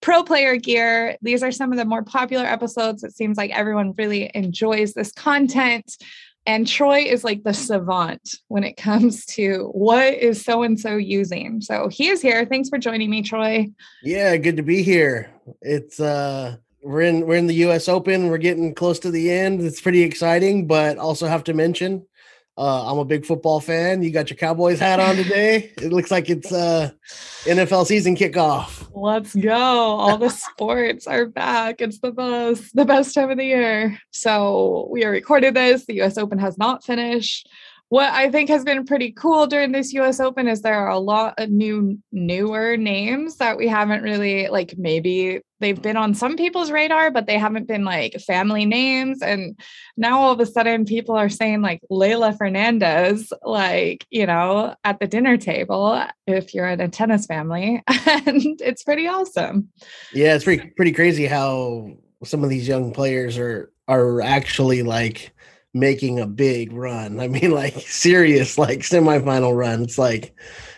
pro player gear. These are some of the more popular episodes. It seems like everyone really enjoys this content. And Troy is like the savant when it comes to what is so and so using. So he is here. Thanks for joining me, Troy. Yeah, good to be here. It's uh we're in we're in the US Open. We're getting close to the end. It's pretty exciting, but also have to mention uh, I'm a big football fan. You got your Cowboys hat on today. It looks like it's uh, NFL season kickoff. Let's go! All the sports are back. It's the best, the best time of the year. So we are recorded this. The U.S. Open has not finished what I think has been pretty cool during this US Open is there are a lot of new newer names that we haven't really like maybe they've been on some people's radar but they haven't been like family names and now all of a sudden people are saying like Leylah Fernandez like you know at the dinner table if you're in a tennis family and it's pretty awesome. Yeah, it's pretty pretty crazy how some of these young players are are actually like making a big run. I mean, like serious, like semifinal run. It's like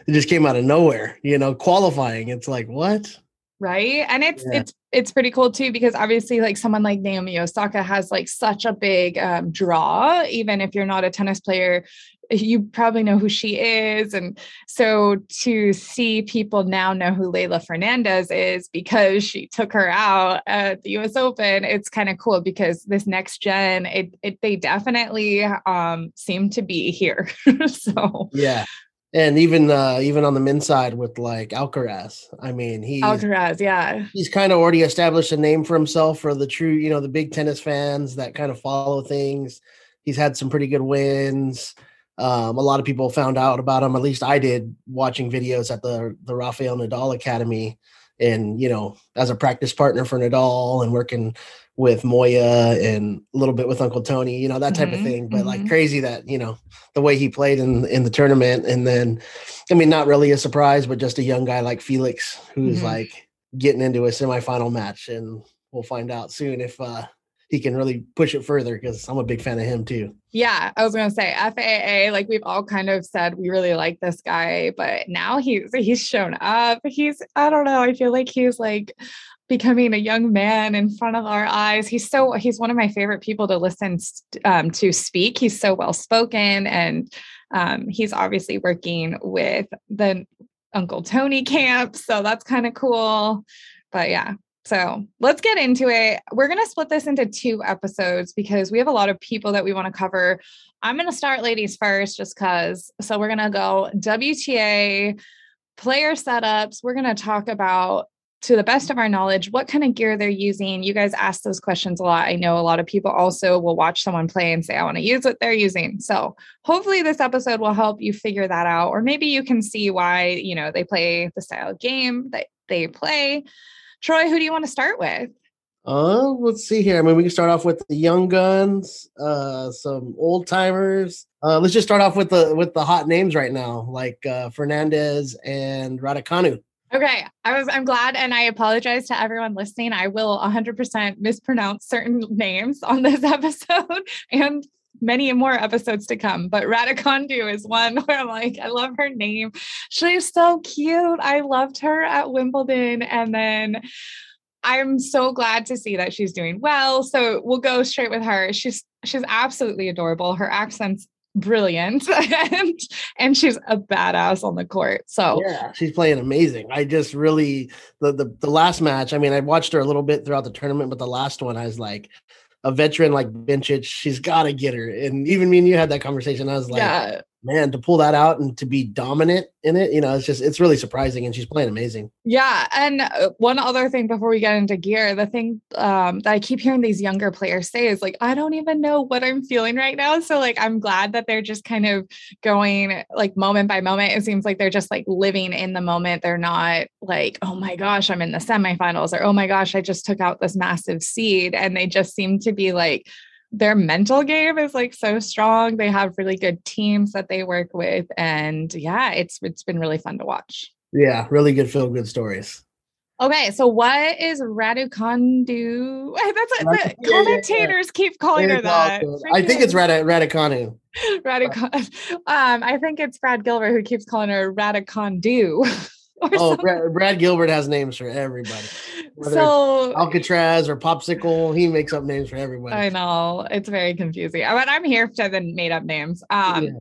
it just came out of nowhere, you know, qualifying. It's like, what? Right. And it's yeah. it's it's pretty cool too, because obviously like someone like Naomi Osaka has like such a big um, draw, even if you're not a tennis player, you probably know who she is. And so to see people now know who Leylah Fernandez is because she took her out at the US Open, it's kind of cool because this next gen, it, it they definitely um, seem to be here. so yeah. And even uh even on the men's side with like Alcaraz, I mean he Alcaraz, yeah, he's kind of already established a name for himself for the true, you know, the big tennis fans that kind of follow things. He's had some pretty good wins. Um, a lot of people found out about him. At least I did, watching videos at the the Rafael Nadal Academy, and you know, as a practice partner for Nadal and working with Moya and a little bit with Uncle Tony, you know, that type mm-hmm, of thing. But mm-hmm. like crazy that you know the way he played in in the tournament, and then, I mean, not really a surprise, but just a young guy like Felix who's mm-hmm. like getting into a semifinal match, and we'll find out soon if uh he can really push it further because I'm a big fan of him too. Yeah, I was gonna say FAA. Like we've all kind of said, we really like this guy, but now he's he's shown up. He's I don't know. I feel like he's like becoming a young man in front of our eyes. He's so he's one of my favorite people to listen um, to speak. He's so well spoken, and um, he's obviously working with the Uncle Tony camp, so that's kind of cool. But yeah, so let's get into it. We're going to split this into two episodes because we have a lot of people that we want to cover. I'm going to start ladies first just because. So we're going to go WTA player setups. We're going to talk about, to the best of our knowledge, what kind of gear they're using. You guys ask those questions a lot. I know a lot of people also will watch someone play and say, I want to use what they're using. So hopefully this episode will help you figure that out. Or maybe you can see why, you know, they play the style of game that they play. Troy, who do you want to start with? Uh, let's see here. I mean, we can start off with the young guns, uh, some old timers. Uh, let's just start off with the with the hot names right now, like uh, Fernandez and Raducanu. Okay, I was I'm glad, and I apologize to everyone listening. I will 100% mispronounce certain names on this episode and many more episodes to come. But Raducanu is one where I'm like, I love her name. She's so cute. I loved her at Wimbledon. And then I'm so glad to see that she's doing well. So we'll go straight with her. She's she's absolutely adorable. Her accent's brilliant and and she's a badass on the court so yeah she's playing amazing i just really the, the the last match i mean i watched her a little bit throughout the tournament but the last one i was like a veteran like Bencic, she's got to get her. And even me and you had that conversation. I was like, yeah. Man, to pull that out and to be dominant in it, you know, it's just it's really surprising, and she's playing amazing. Yeah, and uh, one other thing before we get into gear, the thing um, that I keep hearing these younger players say is like, I don't even know what I'm feeling right now. So like, I'm glad that they're just kind of going like moment by moment. It seems like they're just like living in the moment. They're not like, oh my gosh, I'm in the semifinals, or oh my gosh, I just took out this massive seed, and they just seem to be like their mental game is like so strong. They have really good teams that they work with. And yeah, it's it's been really fun to watch. Yeah, really good feel good stories. Okay, so what is Raducandu? That's what the yeah, commentators yeah, keep calling her that. I think it's Rad- Raducanu. Raducan. Um, I think it's Brad Gilbert who keeps calling her Raducandu. oh, Brad, Brad, Gilbert has names for everybody. Whether so Alcatraz or Popsicle, he makes up names for everybody. I know it's very confusing. But I'm here for the made up names. Um, yeah.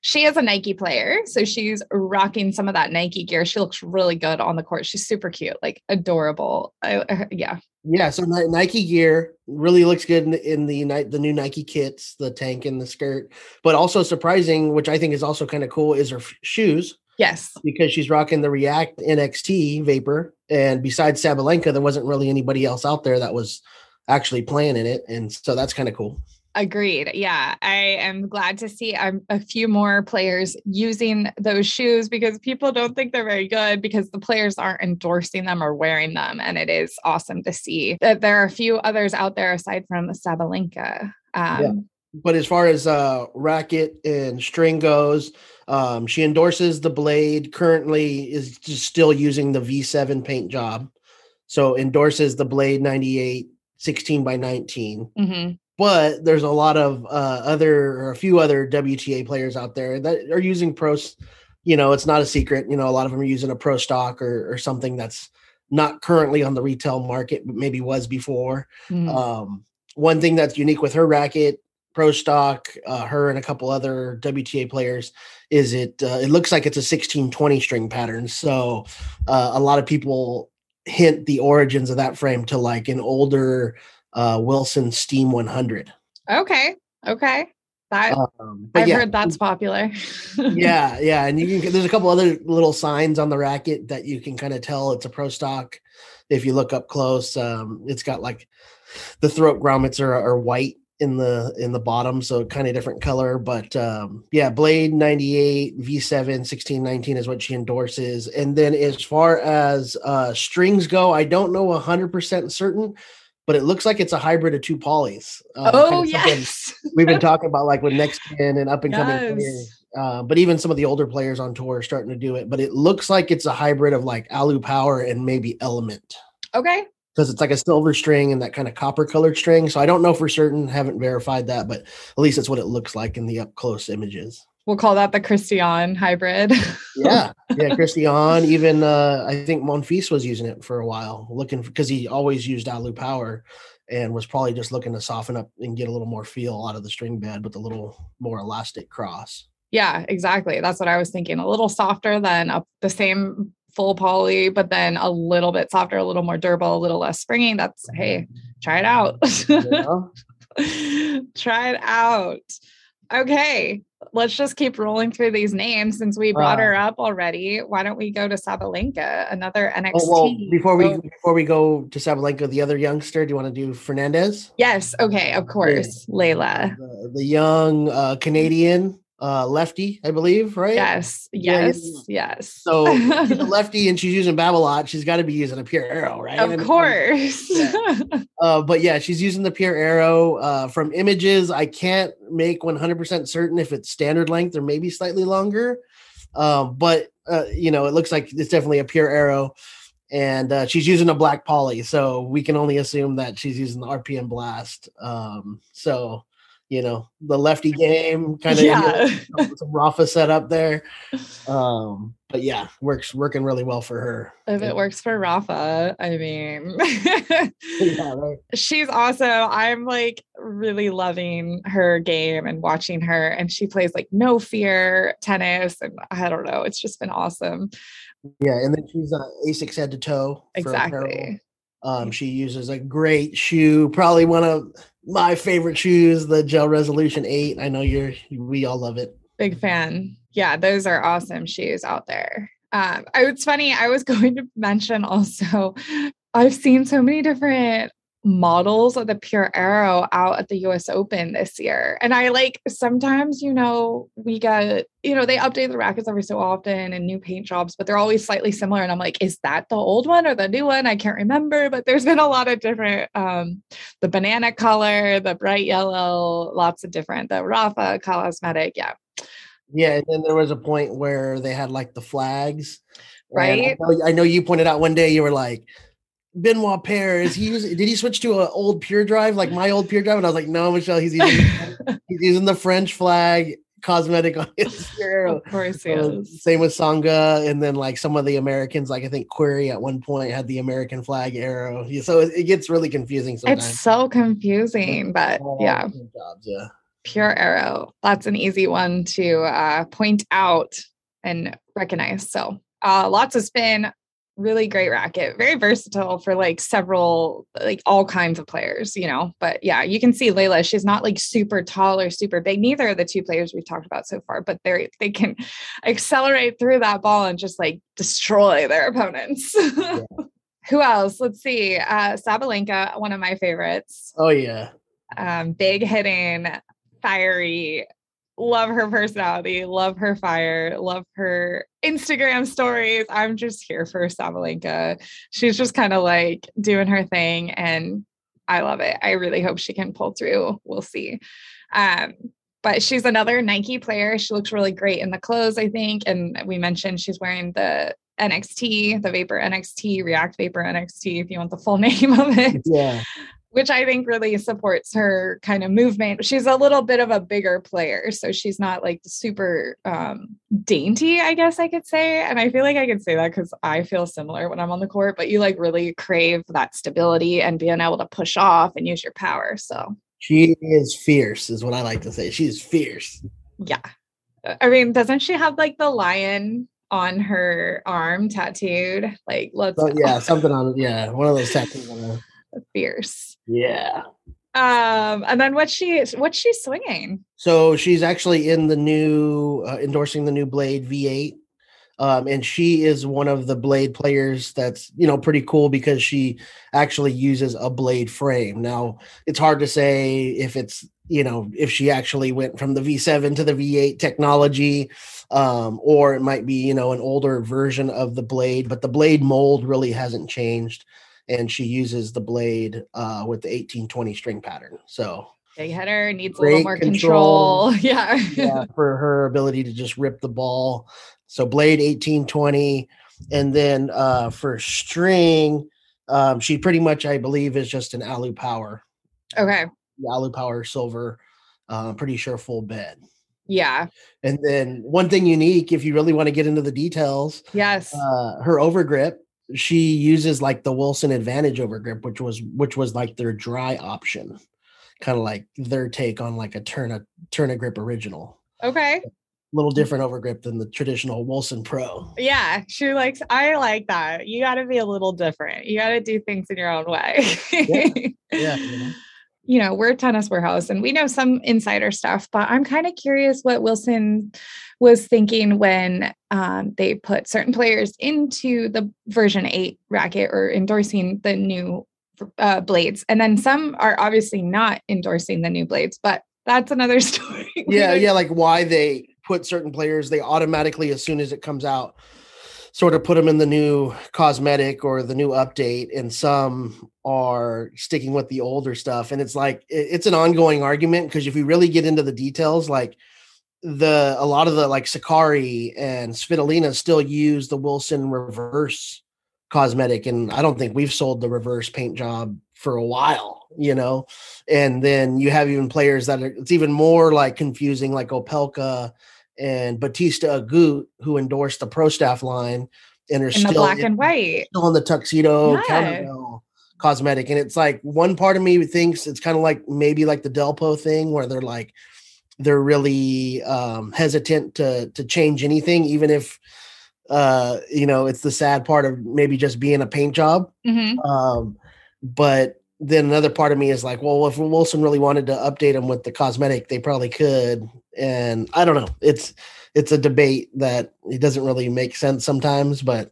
She is a Nike player, so she's rocking some of that Nike gear. She looks really good on the court. She's super cute, like adorable. I, yeah. Yeah, so Nike gear really looks good in the, in the the new Nike kits, the tank and the skirt. But also surprising, which I think is also kind of cool, is her f- shoes. Yes. Because she's rocking the React NXT Vapor. And besides Sabalenka, there wasn't really anybody else out there that was actually playing in it. And so that's kind of cool. Agreed. Yeah, I am glad to see um, a few more players using those shoes because people don't think they're very good because the players aren't endorsing them or wearing them. And it is awesome to see that there are a few others out there aside from Sabalenka. Um, yeah. But as far as uh, racket and string goes, um, she endorses the blade. Currently, is just still using the V7 paint job, so endorses the blade 98 16 by 19. Mm-hmm. But there's a lot of uh, other, or a few other WTA players out there that are using pros. You know, it's not a secret. You know, a lot of them are using a pro stock or, or something that's not currently on the retail market, but maybe was before. Mm-hmm. Um, one thing that's unique with her racket pro stock, uh, her and a couple other WTA players, is it uh, it looks like it's a 16 20 string pattern. So uh, a lot of people hint the origins of that frame to like an older uh, Wilson Steam 100. Okay. Okay. That, um, I've yeah. heard that's popular. yeah, yeah, and you can. There's a couple other little signs on the racket that you can kind of tell it's a pro stock. If you look up close, um, it's got like the throat grommets are, are white in the in the bottom so kind of different color but um yeah blade 98 v7 1619 is what she endorses. And then as far as uh strings go i don't know 100% certain but it looks like it's a hybrid of two polys. Uh, oh kind of yes. we've been talking about like with next gen and up and coming yes. uh, but even some of the older players on tour are starting to do it but it looks like it's a hybrid of like alu power and maybe element. Okay because it's like a silver string and that kind of copper colored string. So I don't know for certain, haven't verified that, but at least that's what it looks like in the up close images. We'll call that the Christian hybrid. yeah, yeah, Christian. Even uh, I think Monfils was using it for a while, looking because he always used Alu power and was probably just looking to soften up and get a little more feel out of the string bed with a little more elastic cross. Yeah, exactly. That's what I was thinking. A little softer than up the same full poly, but then a little bit softer, a little more durable, a little less springy. That's hey, try it out. try it out. Okay, let's just keep rolling through these names since we brought uh, her up already. Why don't we go to Sabalenka, another NXT? Oh, well, before we oh. before we go to Sabalenka, the other youngster, do you want to do Fernandez? Yes. Okay. Of course, yeah. Leylah, the, the young uh, Canadian uh lefty, I believe, right? Yes, yes, yeah. yes. So lefty and she's using Babolat. She's got to be using a Pure Aero, right? Of course. Yeah. uh, but yeah, she's using the Pure Aero. Uh, from images, I can't make 100% certain if it's standard length or maybe slightly longer. Um, but uh, you know, it looks like it's definitely a Pure Aero. And uh, she's using a black poly, so we can only assume that she's using the RPM blast. Um, so you know the lefty game kind of yeah. you know, some Rafa set up there. Um, but yeah, works working really well for her. If it works for Rafa, I mean, yeah, right. she's awesome. I'm like really loving her game and watching her, and she plays like no fear tennis, and I don't know, it's just been awesome. Yeah, and then she's uh, Asics head to toe. Exactly. Um, she uses a great shoe, probably one of my favorite shoes, the Gel Resolution 8. I know you're we all love it. big fan. Yeah, those are awesome shoes out there. Um, it's funny. I was going to mention also, I've seen so many different models of the Pure Aero out at the US Open this year. And I like sometimes, you know, we get, you know, they update the rackets every so often and new paint jobs, but they're always slightly similar. And I'm like, is that the old one or the new one? I can't remember, but there's been a lot of different um the banana color, the bright yellow, lots of different, the Rafa cosmetic. Yeah. Yeah, and then there was a point where they had like the flags. Right. I know, I know you pointed out one day you were like, Benoit Paire is he using, did he switch to an old pure drive like my old pure drive? And I was like, no, Michelle, he's using he's using the French flag cosmetic on his pure. Of course, he Uh, is. same with Tsonga, and then like some of the Americans, like I think Querrey at one point had the American flag arrow. So it, it gets really confusing sometimes. It's so confusing, but yeah. jobs, yeah. Pure Aero. That's an easy one to uh, point out and recognize. So uh, lots of spin, really great racket, very versatile for like several, like all kinds of players, you know. But yeah, you can see Leylah. She's not like super tall or super big. Neither of the two players we've talked about so far, but they they can accelerate through that ball and just like destroy their opponents. Who else? Let's see. Uh, Sabalenka, one of my favorites Oh yeah. um, big hitting, fiery. Love her personality, love her fire, love her Instagram stories. I'm just here for Sabalenka. She's just kind of like doing her thing, and I love it. I really hope she can pull through. We'll see. Um, but she's another Nike player. She looks really great in the clothes, I think. And we mentioned she's wearing the NXT, the Vapor NXT, React Vapor NXT, if you want the full name of it Yeah. Which I think really supports her kind of movement. She's a little bit of a bigger player, so she's not like super um, dainty, I guess I could say. And I feel like I could say that because I feel similar when I'm on the court, but you like really crave that stability and being able to push off and use your power. So, She is fierce, is what I like to say. She's fierce. yeah. I mean, doesn't she have like the lion on her arm tattooed? Like, let's So, go. yeah, something on yeah, one of those tattoos on her. Fierce. Yeah. Um, and then what's she what's she swinging? So she's actually in the new uh, endorsing the new Blade V8. Um, and she is one of the blade players that's you know pretty cool because she actually uses a blade frame. Now it's hard to say if it's you know if she actually went from the V7 to the V8 technology, um, or it might be you know an older version of the blade, but the blade mold really hasn't changed, and she uses the blade uh, with the 1820 string pattern. So Big header needs a little more control. control. Yeah. yeah, for her ability to just rip the ball. So blade 1820. And then uh for string, um, she pretty much, I believe, is just an Alu Power, okay. Alu Power silver, uh, pretty sure full bed. Yeah. And then one thing unique, if you really want to get into the details, Yes. uh, her overgrip, she uses like the Wilson Advantage overgrip, which was which was like their dry option, kind of like their take on like a turn a turn a grip original. okay. A little different overgrip than the traditional Wilson Pro. Yeah. She likes, I like that. You got to be a little different. You got to do things in your own way. Yeah, you know. You know, we're tennis warehouse and we know some insider stuff, but I'm kind of curious what Wilson was thinking when um, they put certain players into the version 8 racket or endorsing the new uh, blades. And then some are obviously not endorsing the new blades, but that's another story. Yeah, yeah, like why they put certain players, they automatically, as soon as it comes out, sort of put them in the new cosmetic or the new update, and some are sticking with the older stuff. And it's like it's an ongoing argument because if you really get into the details, like the a lot of the like Sakkari and Svitolina still use the Wilson reverse cosmetic, and I don't think we've sold the reverse paint job for a while, you know. And then you have even players that are it's even more like confusing, like Opelka and Bautista Agut, who endorsed the pro staff line and are in still the black in- and white. still in the tuxedo Yeah. cosmetic. And it's like one part of me thinks it's kind of like maybe like the Delpo thing where they're like they're really um hesitant to to change anything, even if uh you know it's the sad part of maybe just being a paint job. Mhm. Um, but then another part of me is like, well, if Wilson really wanted to update them with the cosmetic, they probably could. And I don't know. It's it's a debate that it doesn't really make sense sometimes, but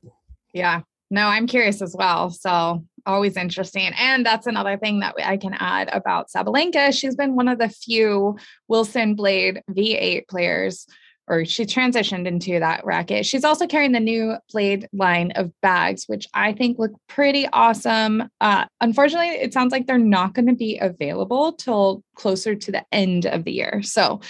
yeah. No, I'm curious as well. So always interesting. And that's another thing that I can add about Sabalenka. She's been one of the few Wilson Blade V8 players or she transitioned into that racket. She's also carrying the new Blade line of bags, which I think look pretty awesome. Uh, unfortunately, it sounds like they're not going to be available till closer to the end of the year. So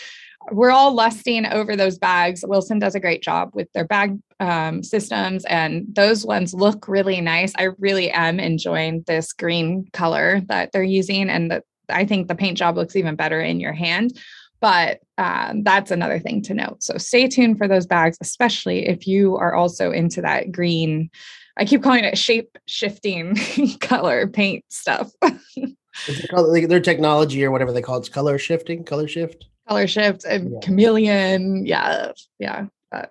we're all lusting over those bags. Wilson does a great job with their bag um, systems, and those ones look really nice. I really am enjoying this green color that they're using, and the, I think the paint job looks even better in your hand. But um, that's another thing to note. So stay tuned for those bags, especially if you are also into that green. I keep calling it shape shifting color paint stuff. their technology or whatever they call it? It's color shifting, color shift, color shift, and yeah. chameleon. Yeah, yeah. Uh,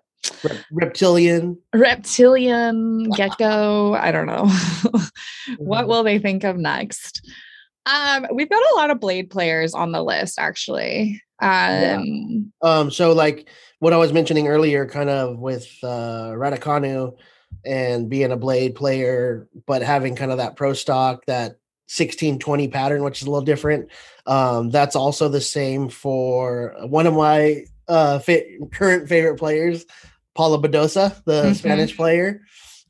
reptilian, reptilian, gecko. I don't know. what mm-hmm. will they think of next? Um, we've got a lot of blade players on the list, actually. Um, yeah. um, so like what I was mentioning earlier, kind of with uh Raducanu and being a blade player, but having kind of that pro stock, that 1620 pattern, which is a little different. Um, that's also the same for one of my uh fit, current favorite players, Paula Badosa, the mm-hmm. Spanish player.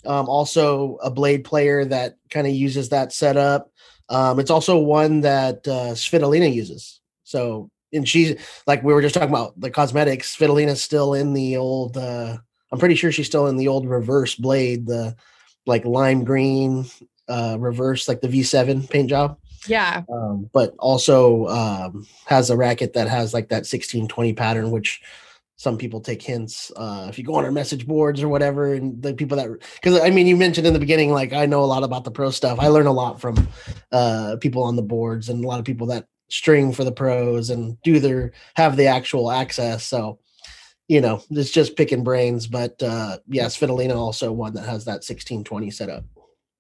Um, also a blade player that kind of uses that setup. Um, it's also one that uh, Svitolina uses. So, and she's like we were just talking about the cosmetics. Svitolina's still in the old. Uh, I'm pretty sure she's still in the old reverse blade, the like lime green uh, reverse, like the V7 paint job. Yeah. Um, but also um, has a racket that has like that 1620 pattern, which some people take hints uh, if you go on our message boards or whatever and the people that because i mean you mentioned in the beginning like i know a lot about the pro stuff i learn a lot from uh, people on the boards and a lot of people that string for the pros and do their have the actual access so you know it's just picking brains but uh yes Svitolina also one that has that 1620 setup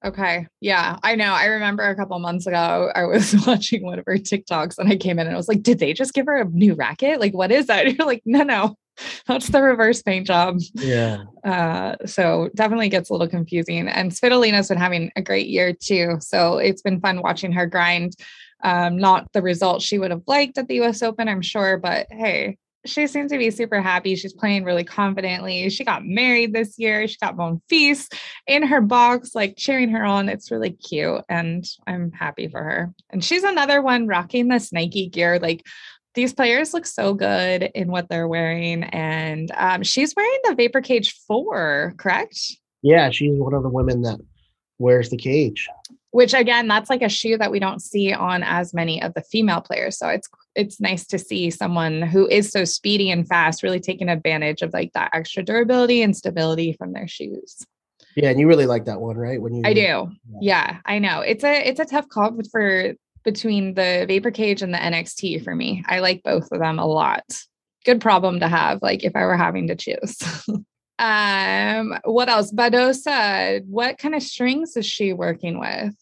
Okay. Yeah, I know. I remember a couple months ago, I was watching one of her TikToks and I came in and I was like, did they just give her a new racket? Like, what is that? you're like, no, no, that's the reverse paint job. Yeah. Uh, so definitely gets a little confusing. And Svitolina's been having a great year too. So it's been fun watching her grind. Um, not the results she would have liked at the US Open, I'm sure, but hey, she seems to be super happy. She's playing really confidently. She got married this year. She got Monfils in her box, like cheering her on. It's really cute. And I'm happy for her. And she's another one rocking this Nike gear. Like these players look so good in what they're wearing. And um, she's wearing the Vapor Cage 4, correct? Yeah, she's one of the women that wears the cage which again that's like a shoe that we don't see on as many of the female players. So it's it's nice to see someone who is so speedy and fast really taking advantage of like that extra durability and stability from their shoes. Yeah and you really like that one right? When you i do. Yeah, yeah i know. It's a it's a tough call for between the vapor cage and the nxt for me. I like both of them a lot. Good problem to have like if i were having to choose. Um what else? Badosa what kind of strings is she working with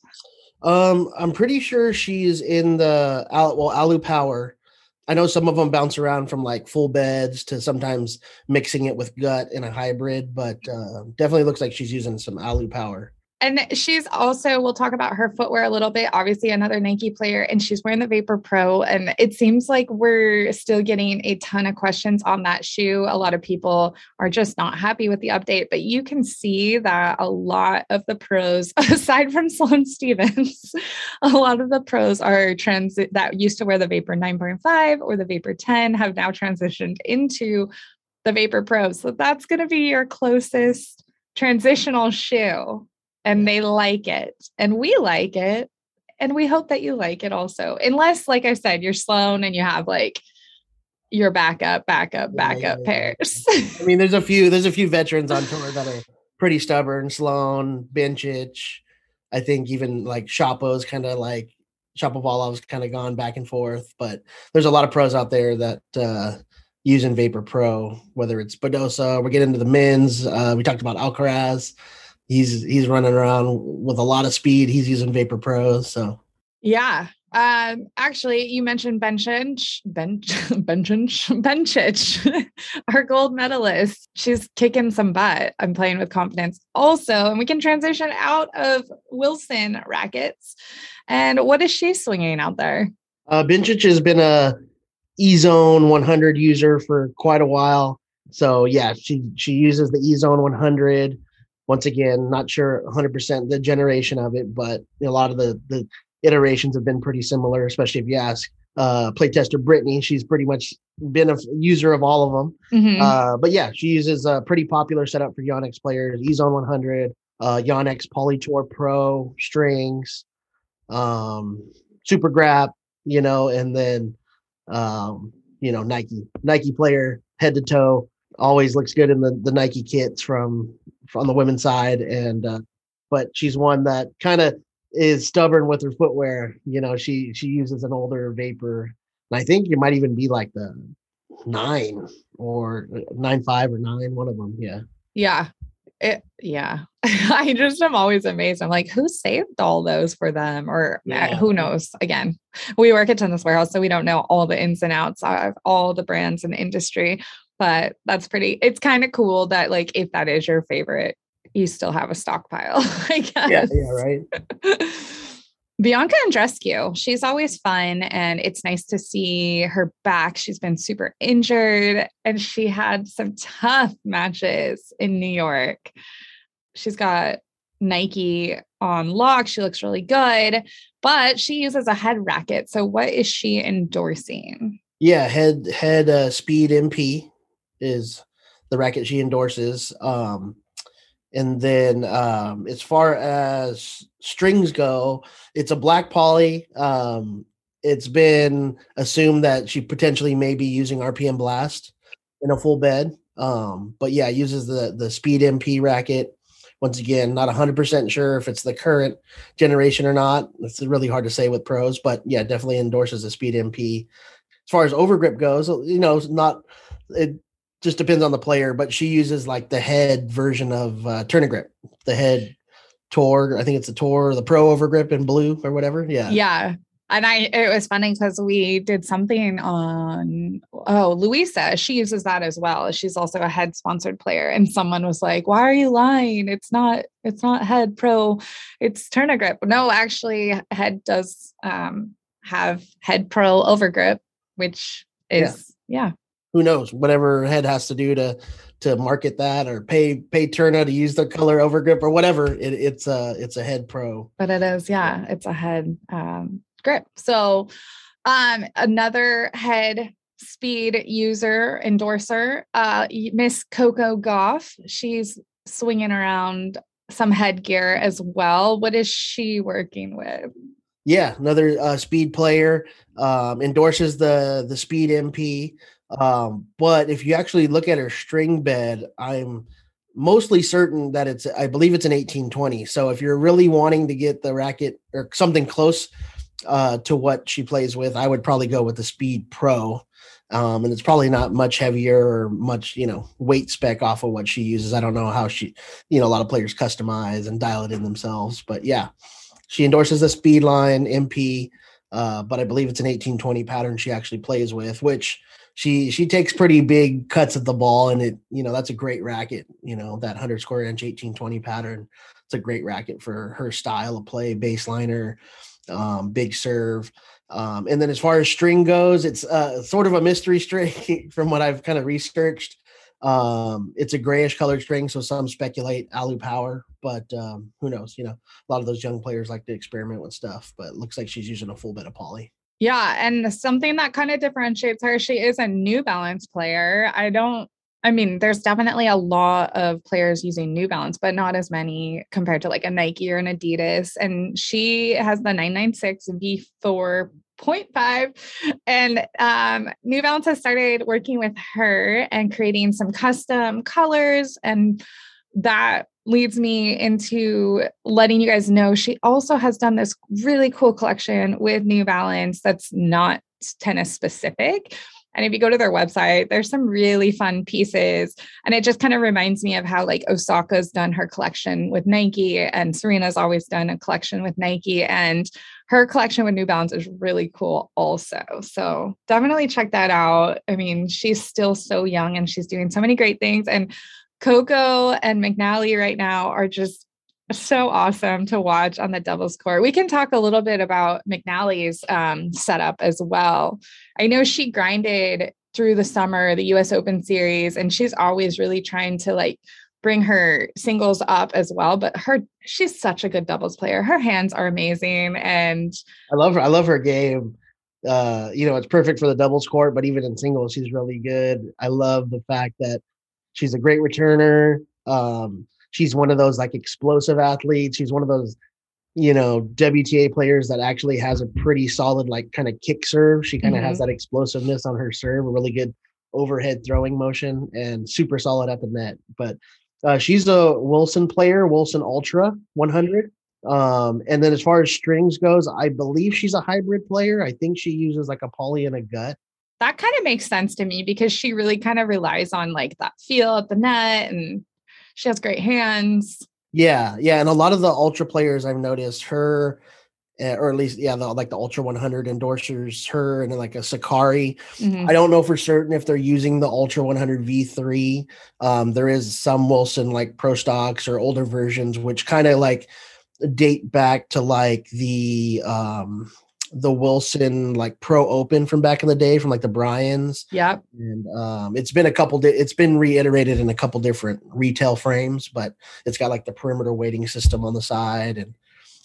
um, I'm pretty sure she's in the well Alu Power. I know some of them bounce around from like full beds to sometimes mixing it with gut in a hybrid, but uh, definitely looks like she's using some Alu Power. And she's also, we'll talk about her footwear a little bit. Obviously, another Nike player, and she's wearing the Vapor Pro. And it seems like we're still getting a ton of questions on that shoe. A lot of people are just not happy with the update, but you can see that a lot of the pros, aside from Sloane Stevens, a lot of the pros are trans that used to wear the Vapor 9.5 or the Vapor 10 have now transitioned into the Vapor Pro. So that's going to be your closest transitional shoe and they like it and we like it and we hope that you like it also unless like i said you're Sloane and you have like your backup backup backup yeah, pairs. I mean there's a few there's a few veterans on tour that are pretty stubborn Sloane Bencic. i think even like shapo's kind of like shapovalov's kind of gone back and forth but there's a lot of pros out there that uh using vapor pro whether it's badosa we're getting into the men's uh we talked about alcaraz he's he's running around with a lot of speed. He's using Vapor Pro, so Yeah. Um, actually, you mentioned Bencic, Bench, Bencic, Bencic, our gold medalist. She's kicking some butt. I'm playing with confidence. Also, and we can transition out of Wilson rackets. And what is she swinging out there? Uh, Bencic has been a E Zone 100 user for quite a while. So yeah, she she uses the E Zone 100. Once again, not sure 100% the generation of it, but a lot of the the iterations have been pretty similar, especially if you ask uh, playtester Brittany. She's pretty much been a user of all of them. Mm-hmm. Uh, but yeah, she uses a pretty popular setup for Yonex players: Ezone 100, uh, Yonex Polytour Pro strings, um, Super Grap, you know, and then um, you know Nike Nike player head to toe always looks good in the the Nike kits from from the women's side and uh, but she's one that kind of is stubborn with her footwear. You know, she she uses an older vapor. And I think it might even be like the nine or uh, nine five or nine, one of them. Yeah. Yeah. It, yeah. I just am always amazed. I'm like, who saved all those for them? Or yeah. who knows? Again, we work at Tennis Warehouse, so we don't know all the ins and outs of all the brands in the industry. But that's pretty, it's kind of cool that, like, if that is your favorite, you still have a stockpile, I guess. Yeah, yeah, right. Bianca Andreescu she's always fun and it's nice to see her back. She's been super injured and she had some tough matches in New York. She's got Nike on lock. She looks really good, but she uses a head racket. So what is she endorsing? Yeah, head head uh, speed MP is the racket she endorses. Um and then um, as far as strings go, it's a black poly. Um, it's been assumed that she potentially may be using RPM Blast in a full bed. Um, but yeah, uses the the Speed MP racket. Once again, not 100% sure if it's the current generation or not. It's really hard to say with pros, but yeah, definitely endorses the Speed MP. As far as overgrip goes, you know, not it just depends on the player, but she uses like the head version of uh, Tourna Grip, the head Tour. I think it's the Tour, the Pro Overgrip in blue or whatever. Yeah. Yeah. And I, it was funny because we did something on, oh, Louisa, she uses that as well. She's also a head sponsored player. And someone was like, why are you lying? It's not, it's not head pro, it's Tourna Grip. No, actually, head does um, have head pro overgrip, which is, yeah. yeah who knows? Whatever head has to do to to market that or pay pay Tourna to use the color overgrip or whatever it, it's a it's a head pro. But it is yeah it's a head um, grip. So um another head speed user endorser uh miss coco Gauff. she's swinging around some headgear as well. What is she working with? Yeah another uh, speed player um endorses the the speed mp um, but if you actually look at her string bed, I'm mostly certain that it's I believe it's an 1820. So if you're really wanting to get the racket or something close uh, to what she plays with, I would probably go with the Speed Pro. Um, and it's probably not much heavier or much, you know, weight spec off of what she uses. I don't know how she, you know, a lot of players customize and dial it in themselves, but yeah, she endorses the Speedline MP, uh, but I believe it's an 1820 pattern she actually plays with, which she she takes pretty big cuts at the ball and it you know that's a great racket you know that 100 square inch 1820 pattern. It's a great racket for her style of play baseliner um, big serve. Um, and then as far as string goes it's uh, sort of a mystery string from what i've kind of researched. Um, it's a grayish colored string so some speculate alu power but um, who knows you know a lot of those young players like to experiment with stuff but looks like she's using a full bit of poly yeah. And something that kind of differentiates her, she is a New Balance player. I don't, I mean, there's definitely a lot of players using New Balance, but not as many compared to like a Nike or an Adidas. And she has the 996 V4.5. And um, New Balance has started working with her and creating some custom colors. And that leads me into letting you guys know she also has done this really cool collection with New Balance that's not tennis specific. And if you go to their website, there's some really fun pieces. And it just kind of reminds me of how like Osaka's done her collection with Nike and Serena's always done a collection with Nike. And her collection with New Balance is really cool also. So definitely check that out. I mean, she's still so young and she's doing so many great things. And Coco and McNally right now are just so awesome to watch on the doubles court. We can talk a little bit about McNally's um, setup as well. I know she grinded through the summer, the US Open series, and she's always really trying to like bring her singles up as well. But her, she's such a good doubles player. Her hands are amazing. And I love her. I love her game. Uh, you know, it's perfect for the doubles court, but even in singles, she's really good. I love the fact that she's a great returner. Um, she's one of those like explosive athletes. She's one of those, you know, WTA players that actually has a pretty solid like kind of kick serve. She kind of mm-hmm. has that explosiveness on her serve, a really good overhead throwing motion, and super solid at the net. But uh, she's a Wilson player, Wilson Ultra 100. Um, and then as far as strings goes, I believe she's a hybrid player. I think she uses like a poly and a gut. That kind of makes sense to me because she really kind of relies on like that feel at the net and she has great hands. Yeah, yeah, and a lot of the ultra players I've noticed her, uh, or at least yeah, the, like the ultra 100 endorsers, her and then like a Sakkari. Mm-hmm. I don't know for certain if they're using the ultra 100 V3. Um, there is some Wilson like pro stocks or older versions which kind of like date back to like the um the Wilson like Pro Open from back in the day from like the Bryans. Yep. And um, it's been a couple. Di- it's been reiterated in a couple different retail frames, but it's got like the perimeter weighting system on the side, and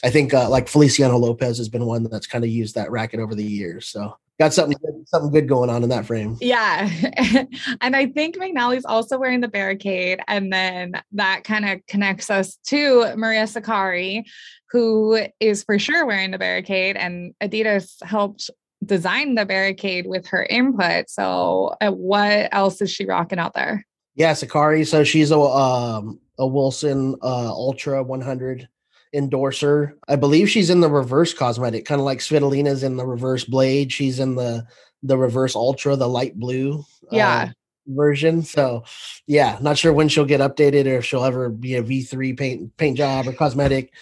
I think uh, like Feliciano Lopez has been one that's kind of used that racket over the years. So got something good, something good going on in that frame. Yeah. and I think McNally's also wearing the barricade. And then that kind of connects us to Maria Sakkari, who is for sure wearing the barricade. And Adidas helped design the barricade with her input. So uh, what else is she rocking out there? Yeah, Sakkari. So she's a um, a Wilson uh, Ultra 100 endorser. I believe she's in the reverse cosmetic, kind of like Svitolina's in the reverse blade. She's in the the reverse ultra, the light blue. Yeah. Uh, version. So yeah, not sure when she'll get updated or if she'll ever be a V3 paint paint job or cosmetic.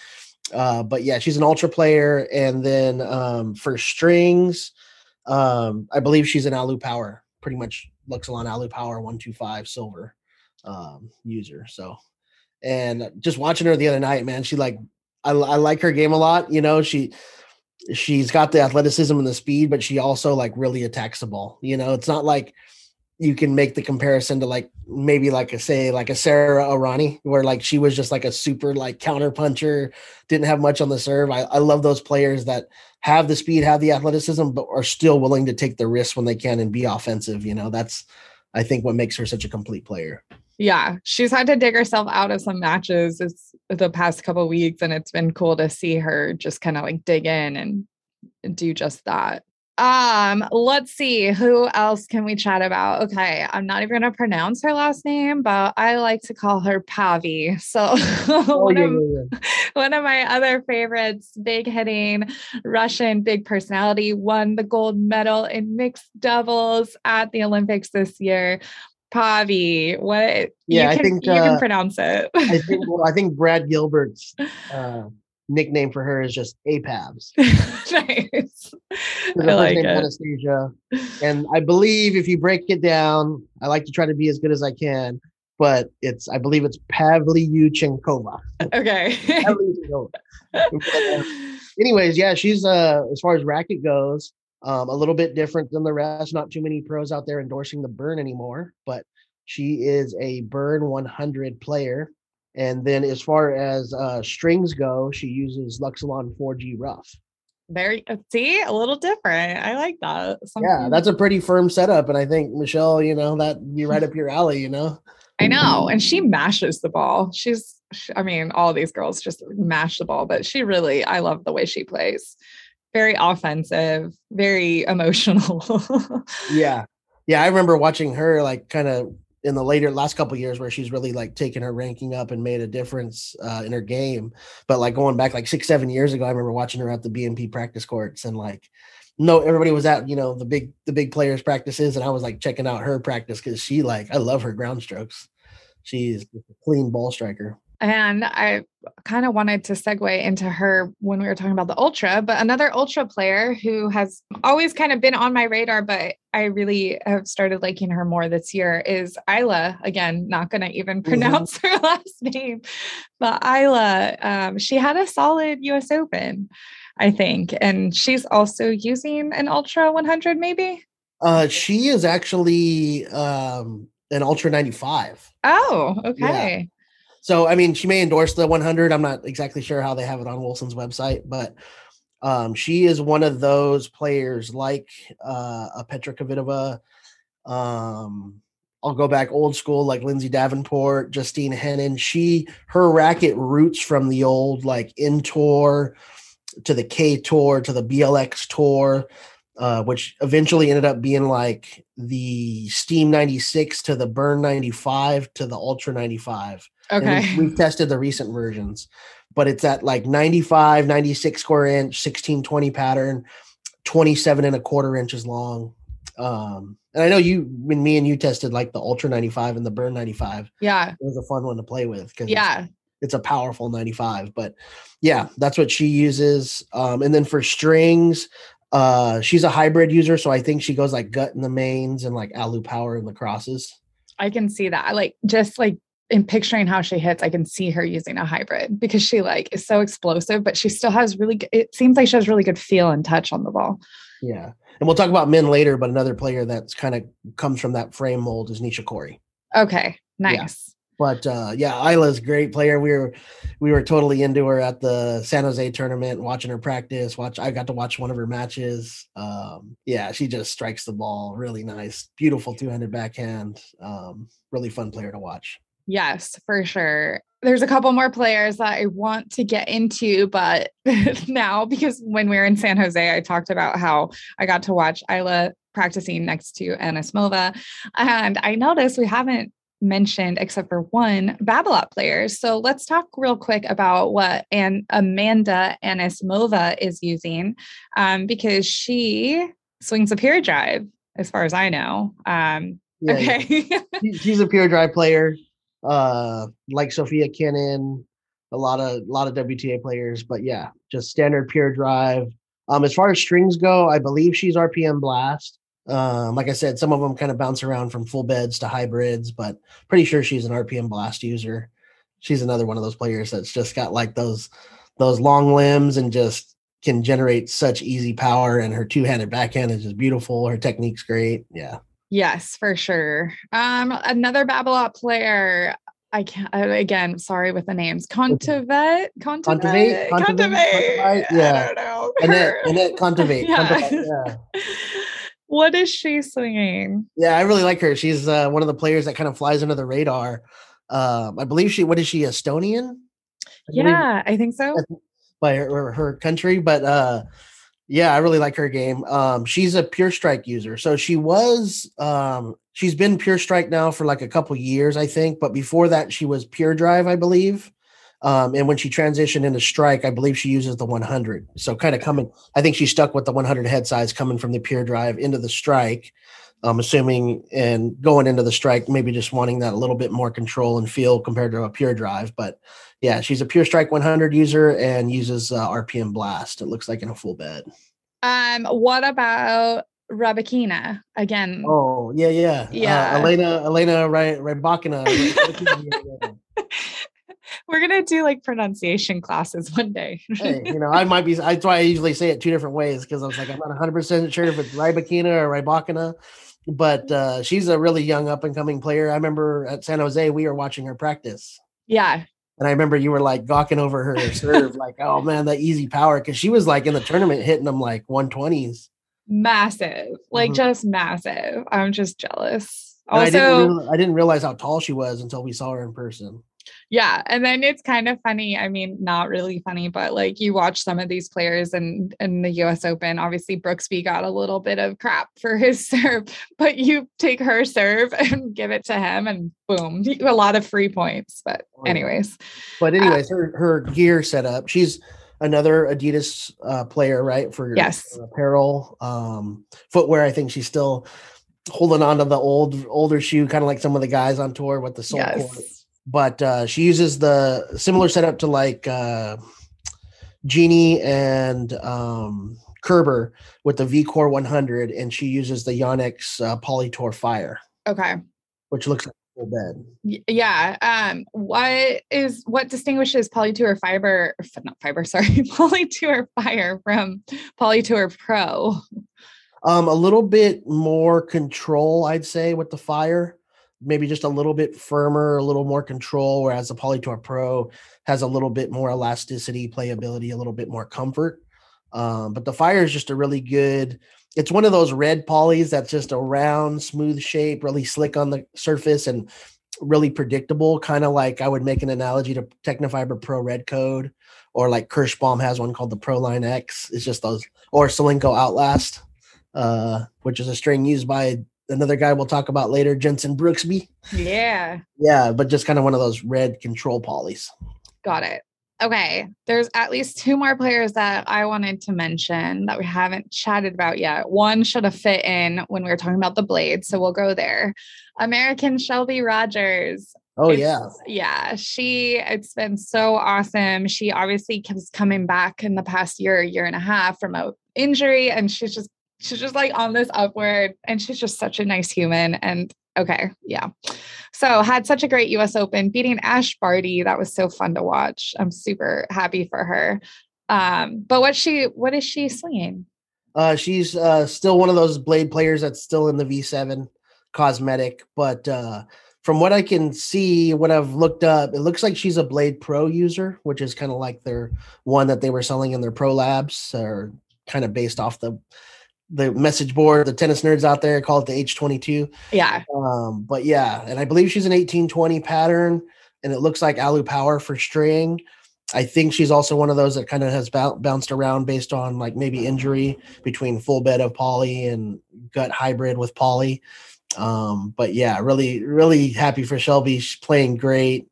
Uh, but yeah, she's an ultra player. And then um, for strings, um, I believe she's an Alu Power, pretty much looks Luxilon Alu Power 125 silver um, user. So and just watching her the other night, man, she like I, I like her game a lot. You know, she she's got the athleticism and the speed, but she also like really attacks the ball. You know, it's not like you can make the comparison to like maybe like a say like a Sara Errani, where like she was just like a super like counter puncher, didn't have much on the serve. I, I love those players that have the speed, have the athleticism, but are still willing to take the risk when they can and be offensive. You know, that's I think what makes her such a complete player yeah, she's had to dig herself out of some matches this, the past couple weeks, and it's been cool to see her just kind of like dig in and do just that. Um, let's see who else can we chat about. Okay, I'm not even gonna pronounce her last name, but I like to call her Pavi. So oh, one, yeah, of, yeah. one of my other favorites, big hitting Russian big personality, won the gold medal in mixed doubles at the Olympics this year. Pavi. What? Yeah, can, I think you uh, can pronounce it. I think. Well, I think Brad Gilbert's uh, nickname for her is just APABS. nice. I like it. Anastasia, and I believe if you break it down, I like to try to be as good as I can. But it's, I believe it's Pavlyuchenkova. Okay. but, uh, anyways, yeah, she's uh as far as racket goes, um, a little bit different than the rest. Not too many pros out there endorsing the Burn anymore, but she is a Burn 100 player. And then as far as uh, strings go, she uses Luxilon 4G Rough. Very uh, see a little different. I like that. Something... Yeah, that's a pretty firm setup, and I think Michelle, you know, that be right up your alley. You know, I know, and she mashes the ball. She's, I mean, all these girls just mash the ball, but she really, I love the way she plays very offensive, very emotional. yeah. Yeah. I remember watching her like kind of in the later last couple years where she's really like taken her ranking up and made a difference uh, in her game. But like going back like six, seven years ago, I remember watching her at the BNP practice courts and like no, everybody was at, you know, the big the big players practices, and I was like checking out her practice because she like I love her ground strokes. She's a clean ball striker. And I kind of wanted to segue into her when we were talking about the ultra, but another ultra player who has always kind of been on my radar, but I really have started liking her more this year is Ajla. Again, not going to even Mm-hmm. pronounce her last name, but Ajla. Um, she had a solid US Open, I think, and she's also using an Ultra 100, maybe. Uh, she is actually um an Ultra 95. Oh, okay. So I mean, she may endorse the 100. I'm not exactly sure how they have it on Wilson's website, but um, she is one of those players like uh, a Petra Kvitova. Um, I'll go back old school, like Lindsay Davenport, Justine Henin. She her racket roots from the old like nTour to the K tour to the BLX tour. Uh, which eventually ended up being like the Steam 96 to the Burn 95 to the Ultra 95. And we- Okay. we've tested the recent versions, but it's at like 95, 96 square inch, 16, 20 pattern, 27 and a quarter inches long. Um, and I know you, when me and you tested like the Ultra 95 and the Burn 95, Yeah. it was a fun one to play with because Yeah. it's a powerful 95 but yeah that's what she uses um and then for strings uh she's a hybrid user so i think she goes like gut in the mains and like alu power in the crosses I can see that. I like just like in picturing how she hits, I can see her using a hybrid because she like is so explosive, but she still has really good, it seems like she has really good feel and touch on the ball. yeah and we'll talk about men later but another player that's kind of comes from that frame mold is Nishikori. Okay. Nice. But uh yeah Isla's great player. We were we were totally into her at the san jose tournament watching her practice watch i got to watch one of her matches. Um yeah she just strikes the ball really nice. Beautiful two-handed backhand. Um really fun player to watch. Yes, for sure. There's a couple more players that I want to get into, but now because when we were in San Jose, I talked about how I got to watch Isla practicing next to Anisimova. And I noticed we haven't mentioned, except for one, Babolat players. So let's talk real quick about what and Amanda Anisimova is using, um, because she swings a pure drive, as far as I know. Um, Yeah, yeah. okay. She- she's a pure drive player uh like Sofia Kenin a lot of a lot of wta players but yeah just standard pure drive um as far as strings go i believe she's rpm blast um like i said some of them kind of bounce around from full beds to hybrids but pretty sure she's an rpm blast user she's another one of those players that's just got like those those long limbs and just can generate such easy power and her two-handed backhand is just beautiful her technique's great yeah Yes, for sure. Um, another Babolat player. I can't uh, again. Sorry with the names. Kontaveit? Kontaveit, Kontaveit? Kontaveit. Yeah. I don't know. Anett, Anett Kontaveit. Yeah. Kontaveit, yeah. What is she swinging? Yeah, I really like her. She's uh, one of the players that kind of flies under the radar. Um, I believe she, what is she, Estonian? I Yeah, I think so. By her, her country, but uh, yeah, I really like her game. Um, she's a pure strike user. So she was, um, she's been pure strike now for like a couple years, I think. But before that, she was pure drive, I believe. Um, and when she transitioned into strike, I believe she uses the 100. So kind of coming, I think she stuck with the 100 head size coming from the pure drive into the strike. I'm assuming and going into the strike, maybe just wanting that a little bit more control and feel compared to a pure drive. But yeah, she's a pure strike 100 user and uses uh, RPM blast. It looks like in a full bed. Um, what about Rabakina? Again, Oh yeah, yeah, Yeah. Uh, Elena, Elena Rybakina. we're gonna do like pronunciation classes one day. hey, you know, I might be. That's why I usually say it two different ways because I was like, I'm not 100 percent sure if it's Rybakina or Rybakina, but uh, she's a really young up and coming player. I remember at San Jose, we were watching her practice. yeah, And I remember you were like gawking over her serve, like, oh man, that easy power. Cause she was like in the tournament hitting them like 120s. massive, like Mhm. just massive. I'm just jealous. And I, didn't Also, real- I didn't realize how tall she was until we saw her in person. Yeah. And then it's kind of funny. I mean, not really funny, but like you watch some of these players and in the US Open, obviously Brooksby got a little bit of crap for his serve, but you take her serve and give it to him and boom, a lot of free points. But anyways. But uh anyways, uh, her her gear setup. She's another Adidas uh, player, right? For yes. apparel, um, footwear. I think she's still holding on to the old older shoe, kind of like some of the guys on tour with the soul yes but uh, she uses the similar setup to like uh, Genie and um, Kerber with the VCore 100, and she uses the Yonex uh, Polytour Fire. Okay. Which looks like a full bed. Yeah. Um. What is what distinguishes Polytour Fiber? Not Fiber. Sorry, Polytour Fire from Polytour Pro. Um, a little bit more control, I'd say, with the fire maybe just a little bit firmer, a little more control, whereas the Polytour Pro has a little bit more elasticity, playability, a little bit more comfort. Um, but the fire is just a really good. It's one of those red polys that's just a round, smooth shape, really slick on the surface and really predictable. Kind of like I would make an analogy to Tecnifibre Pro Red Code, or like Kirschbaum has one called the Pro Line X. It's just those, or Solinco Outlast, uh, which is a string used by another guy we'll talk about later, Jenson Brooksby. Yeah. Yeah, but just kind of one of those red control polys. Got it. Okay. There's at least two more players that I wanted to mention that we haven't chatted about yet. One should have fit in when we were talking about the blade. So we'll go there. American Shelby Rogers. Oh it's, yeah. Yeah. She it's been so awesome. She obviously keeps coming back in the past year, year and a half from a injury, and she's just she's just like on this upward and she's just such a nice human and okay yeah. So had such a great us open beating ash barty. That was so fun to watch. I'm super happy for her. Um but what she what is she swinging? Uh she's uh still one of those blade players that's still in the v7 cosmetic but uh from what i can see what i've looked up it looks like she's a blade pro user which is kind of like their one that they were selling in their pro labs or kind of based off the the message board, the tennis nerds out there call it the H22. Yeah. Um, but yeah, and I believe she's an 1820 pattern, and it looks like Alu Power for string. I think she's also one of those that kind of has bounced around based on like maybe injury between full bed of poly and gut hybrid with poly. Um, but yeah, really, really happy for Shelby. She's playing great.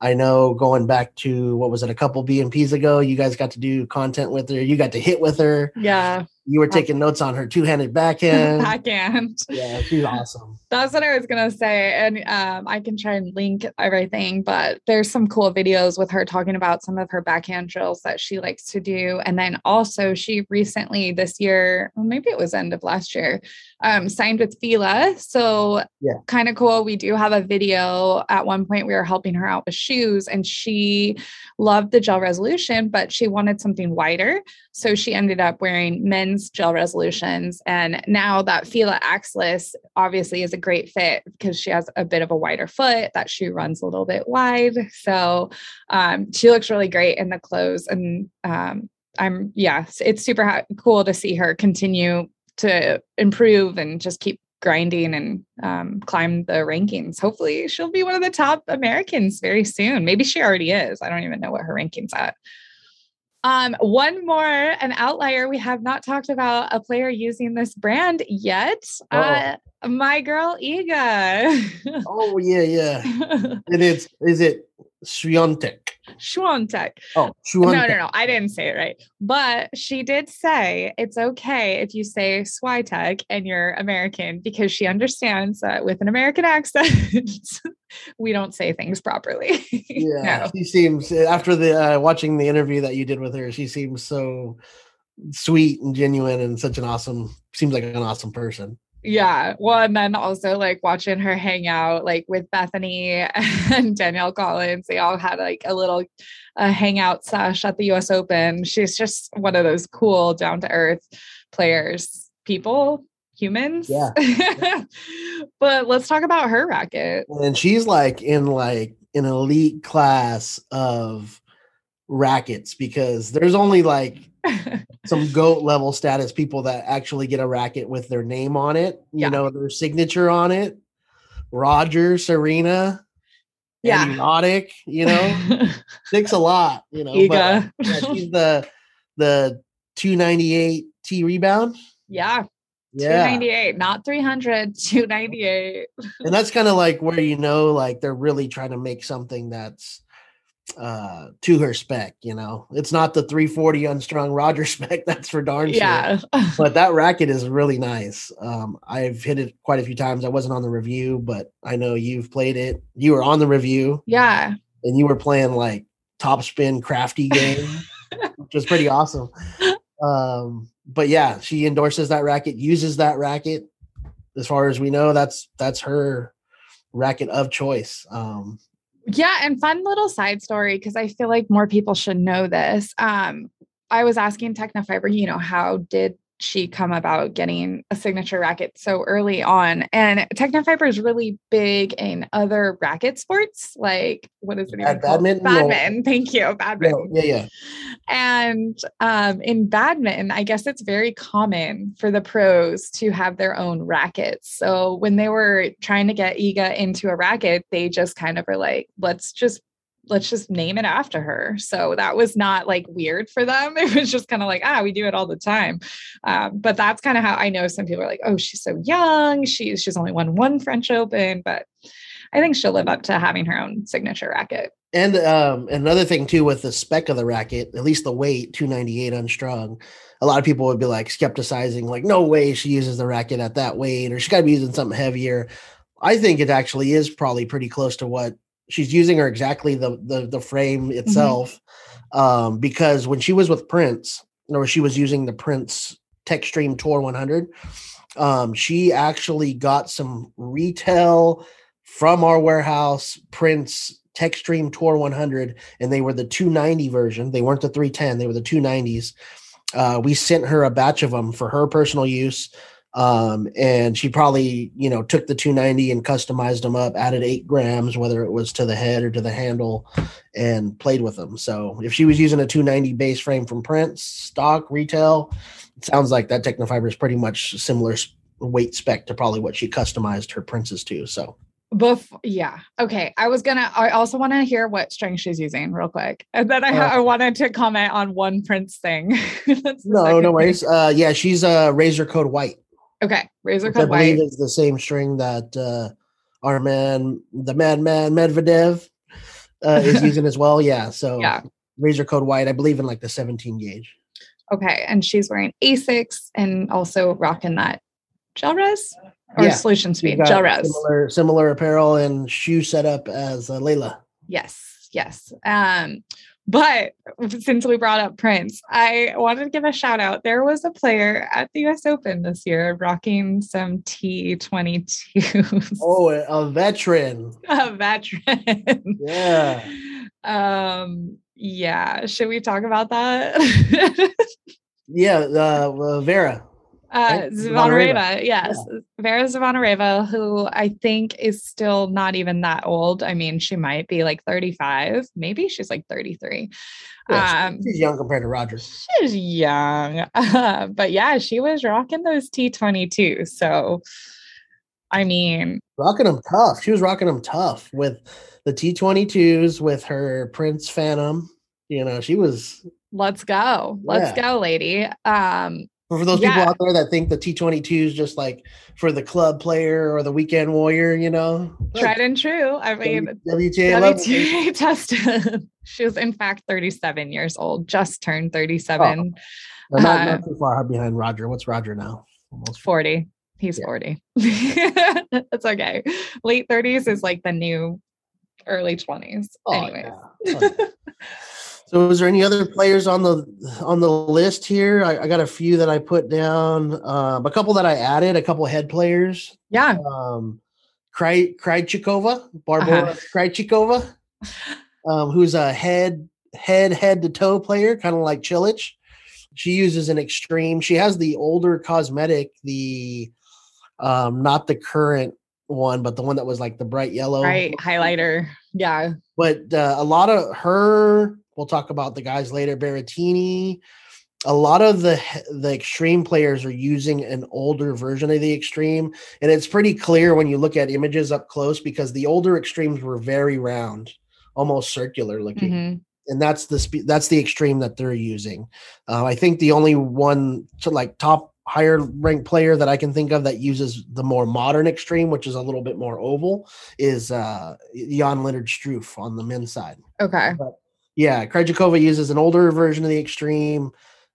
I know going back to what was it a couple BNPs ago, you guys got to do content with her. You got to hit with her. Yeah. You were taking notes on her two-handed backhand. backhand. Yeah, she's awesome. That's what I was gonna say, and um, I can try and link everything. But there's some cool videos with her talking about some of her backhand drills that she likes to do, and then also she recently this year, well, maybe it was end of last year, um, signed with Fila. So yeah, kind of cool. We do have a video. At one point, we were helping her out with shoes, and she loved the gel resolution, but she wanted something wider. So she ended up wearing men's gel resolutions. And now that Fila Axilus obviously is a great fit because she has a bit of a wider foot. That shoe runs a little bit wide. So um, she looks really great in the clothes. And um, I'm, yeah, it's super ha- cool to see her continue to improve and just keep grinding and um, climb the rankings. Hopefully, she'll be one of the top Americans very soon. Maybe she already is. I don't even know what her rankings at. Um, one more, an outlier. We have not talked about a player using this brand yet. Oh. Uh, my girl Iga. oh yeah, yeah. and it's is it Swiatek? Swiatek. Oh, Swiatek. No, no, no. I didn't say it right. But she did say it's okay if you say Swiatek and you're American because she understands that with an American accent, we don't say things properly. yeah, no. she seems after the uh, watching the interview that you did with her, she seems so sweet and genuine and such an awesome. Seems like an awesome person. Yeah. Well, and then also like watching her hang out like with Bethany and Danielle Collins. They all had like a little uh, hangout sesh at the US Open. She's just one of those cool, down to earth players, people, humans. Yeah. but let's talk about her racket. And she's like in like an elite class of rackets because there's only like some goat level status people that actually get a racket with their name on it, you yeah. know, their signature on it. Roger, Serena. Yeah. erotic, you know, sticks a lot, you know. but, yeah, she's the the 298 T rebound. yeah. Yeah. 298, not 300, 298. and that's kind of like where you know like they're really trying to make something that's uh to her spec you know? It's not the 340 unstrung roger spec that's for darn sure. Yeah. but that racket is really nice. Um i've hit it quite a few times. I wasn't on the review but i know you've played it. You were on the review. Yeah. and you were playing like top spin crafty game which was pretty awesome. Um but yeah she endorses that racket uses that racket. As far as we know that's that's her racket of choice. Um Yeah, and fun little side story because I feel like more people should know this. Um, I was asking Tecnifibre, you know, how did she come about getting a signature racket so early on? And Tecnifibre is really big in other racket sports, like what is it? Even badminton Badminton. Thank you, badminton. yeah, yeah. And um, in badminton, I guess it's very common for the pros to have their own rackets. So when they were trying to get Iga into a racket, they just kind of were like, let's just let's just name it after her. So that was not like weird for them. It was just kind of like, ah, we do it all the time. Um, but that's kind of how I know some people are like, oh, she's so young. She's she's only won one French Open, but I think she'll live up to having her own signature racket. And um, another thing too with the spec of the racket, at least the weight, 298 unstrung, a lot of people would be like skepticizing, like, no way she uses the racket at that weight, or she's got to be using something heavier. I think it actually is probably pretty close to what she's using, her exactly the the, the frame itself. Um, because when she was with Prince, or she was using the Prince Textreme Tour 100, um, she actually got some retail from our warehouse Prince Textreme Tour 100, and they were the 290 version. They weren't the 310; they were the 290s. Uh, we sent her a batch of them for her personal use, um, and she probably, you know, took the 290 and customized them up, added eight grams, whether it was to the head or to the handle, and played with them. So if she was using a 290 base frame from Prince stock retail, it sounds like that Tecnifibre is pretty much similar weight spec to probably what she customized her Princes to. So. Bef- yeah. Okay. I was gonna. I also want to hear what string she's using real quick, and then I, Uh, I wanted to comment on one Prince thing. No, no thing. worries. Uh, yeah, she's uh, Razor Code White. Okay, razor which I code believe white. is the same string that uh, our man, the madman Medvedev, uh, is using as well. Yeah, so Yeah. Razor Code White, I believe in like the 17 gauge. Okay, and she's wearing Asics and also rocking that gel res or Yeah, solution speed gel res. Similar, similar apparel and shoe setup as uh, Leylah. Yes, yes. Um, but since we brought up Prince, I wanted to give a shout out. There was a player at the US Open this year rocking some T22s. Oh, a veteran. a veteran. Yeah. Um, yeah. Should we talk about that? Yeah, uh, uh, Vera. Uh Zvonareva, yes. Vera Zvonareva, who I think is still not even that old. I mean, she might be like 35. Maybe she's like 33. Yeah, um, she's young compared to Roger. she's young. Uh, but yeah, she was rocking those T22. So I mean, Rocking them tough. She was rocking them tough with the T22s, with her Prince Phantom. You know, she was let's go. Let's Yeah. go, lady. Um, For those Yeah. people out there that think the T22 is just like for the club player or the weekend warrior, you know, tried and true. I mean, WTA. WTA tested. she was in fact 37 years old, just turned 37, Well, not, uh, not too far behind Roger. What's Roger now? Almost 40. He's Yeah. 40. That's okay. Late 30s is like the new early 20s. Oh, Anyways. yeah. Oh, yeah. So, is there any other players on the on the list here? I, I got a few that I put down. Um, a couple that I added. A couple head players. Yeah. Um, Kry Krejcikova, Barbara Uh-huh. Krejcikova, um, who's a head head head to toe player, kind of like Cilic. She uses an extreme. She has the older cosmetic, the um, not the current one, but the one that was like the bright yellow. Right. Highlighter. Yeah. But uh, a lot of her, we'll talk about the guys later. Berrettini, a lot of the the extreme players are using an older version of the extreme and it's pretty clear when you look at images up close because the older extremes were very round almost circular looking Mhm. and that's the spe- that's the extreme that they're using uh, i think the only one to like top higher ranked player that i can think of that uses the more modern extreme which is a little bit more oval is uh Jan-Lennard Struff on the men's side Okay. Yeah, Krejcikova uses an older version of the Extreme.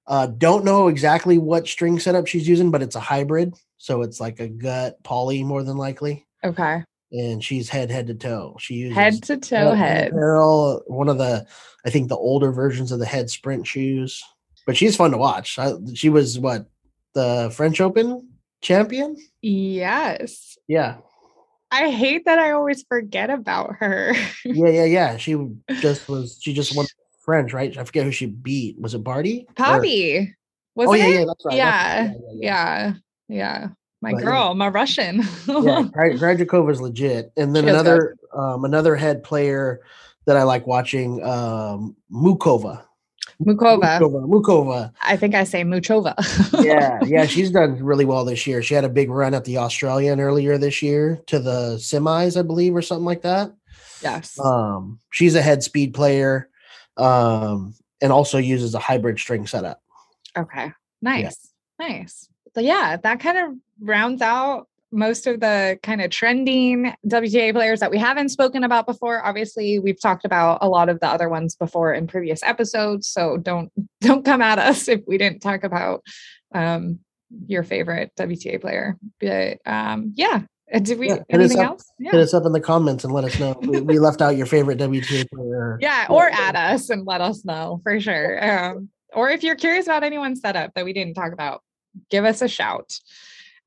Uh, don't know exactly what string setup she's using, but it's a hybrid, so it's like a gut poly more than likely. Okay. And she's head head to toe. She uses Head to toe head. apparel, one of the I think the older versions of the head sprint shoes. But she's fun to watch. I, she was what the French Open champion. Yes. Yeah, I hate that I always forget about her. yeah, yeah, yeah. She just was. She just won French, right? I forget who she beat. Was it Barty? Or- Was oh it? yeah, yeah, that's right. Yeah, right, Yeah. Yeah. My But, yeah. girl, my Russian. yeah, Krejcikova is legit. And then She another um, another head player that I like watching, um, Mukova. Mukova. Mukova. Mukova. I think I say Muchova. Yeah, yeah, she's done really well this year. She had a big run at the Australian earlier this year to the semis, I believe, or something like that. yes. Um, she's a head speed player, um, and also uses a hybrid string setup. Okay. Nice. Nice. So yeah, that kind of rounds out most of the kind of trending WTA players that we haven't spoken about before. Obviously, we've talked about a lot of the other ones before in previous episodes, so don't don't come at us if we didn't talk about um your favorite WTA player. But um yeah, Uh, did we Yeah, anything up. else? Hit us up in the comments and let us know. we, we left out your favorite WTA player. Yeah, or at us and let us know for sure. Um, or if you're curious about anyone's setup that we didn't talk about, give us a shout.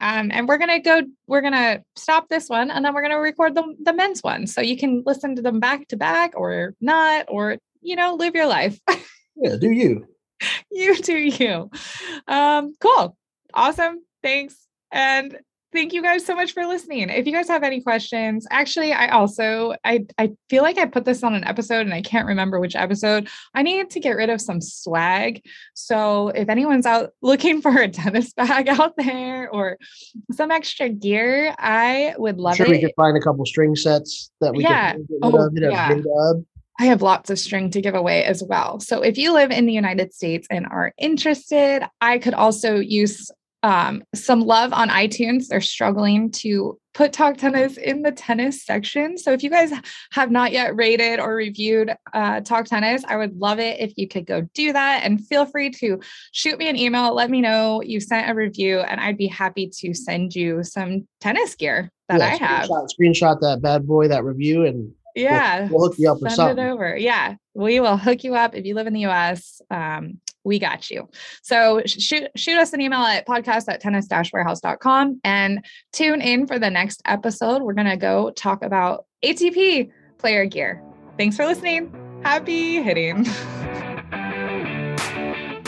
Um, and we're gonna go. We're gonna stop this one, and then we're gonna record the the men's one, so you can listen to them back to back, or not, or you know, live your life. Yeah, do you? you do you. Um, cool, awesome, thanks, and thank you guys so much for listening. If you guys have any questions, actually, I also I I feel like I put this on an episode and I can't remember which episode. I need to get rid of some swag. So if anyone's out looking for a tennis bag out there or some extra gear, I would love sure it. we could find a couple string sets that we Yeah. could get Oh, rid of. Hit a yeah. I have lots of string to give away as well. So if you live in the United States and are interested, I could also use um, some love on iTunes. They're struggling to put Talk Tennis in the tennis section. So if you guys have not yet rated or reviewed uh, Talk Tennis, I would love it if you could go do that. And feel free to shoot me an email. Let me know you sent a review, and I'd be happy to send you some tennis gear that Yeah, I have. Screenshot, screenshot that bad boy, that review, and Yeah. we'll hook you up with Send something. it over. Yeah. We will hook you up if you live in the US. Um, we got you. So shoot, shoot us an email at podcast at tennis warehouse.com and tune in for the next episode. We're going to go talk about ATP player gear. Thanks for listening. Happy hitting.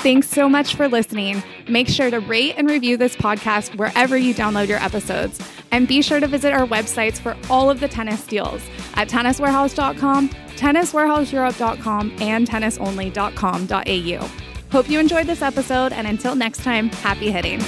Thanks so much for listening. Make sure to rate and review this podcast wherever you download your episodes. And be sure to visit our websites for all of the tennis deals at tenniswarehouse.com, tenniswarehouseeurope.com, and tennisonly.com.au. Hope you enjoyed this episode, and until next time, happy hitting.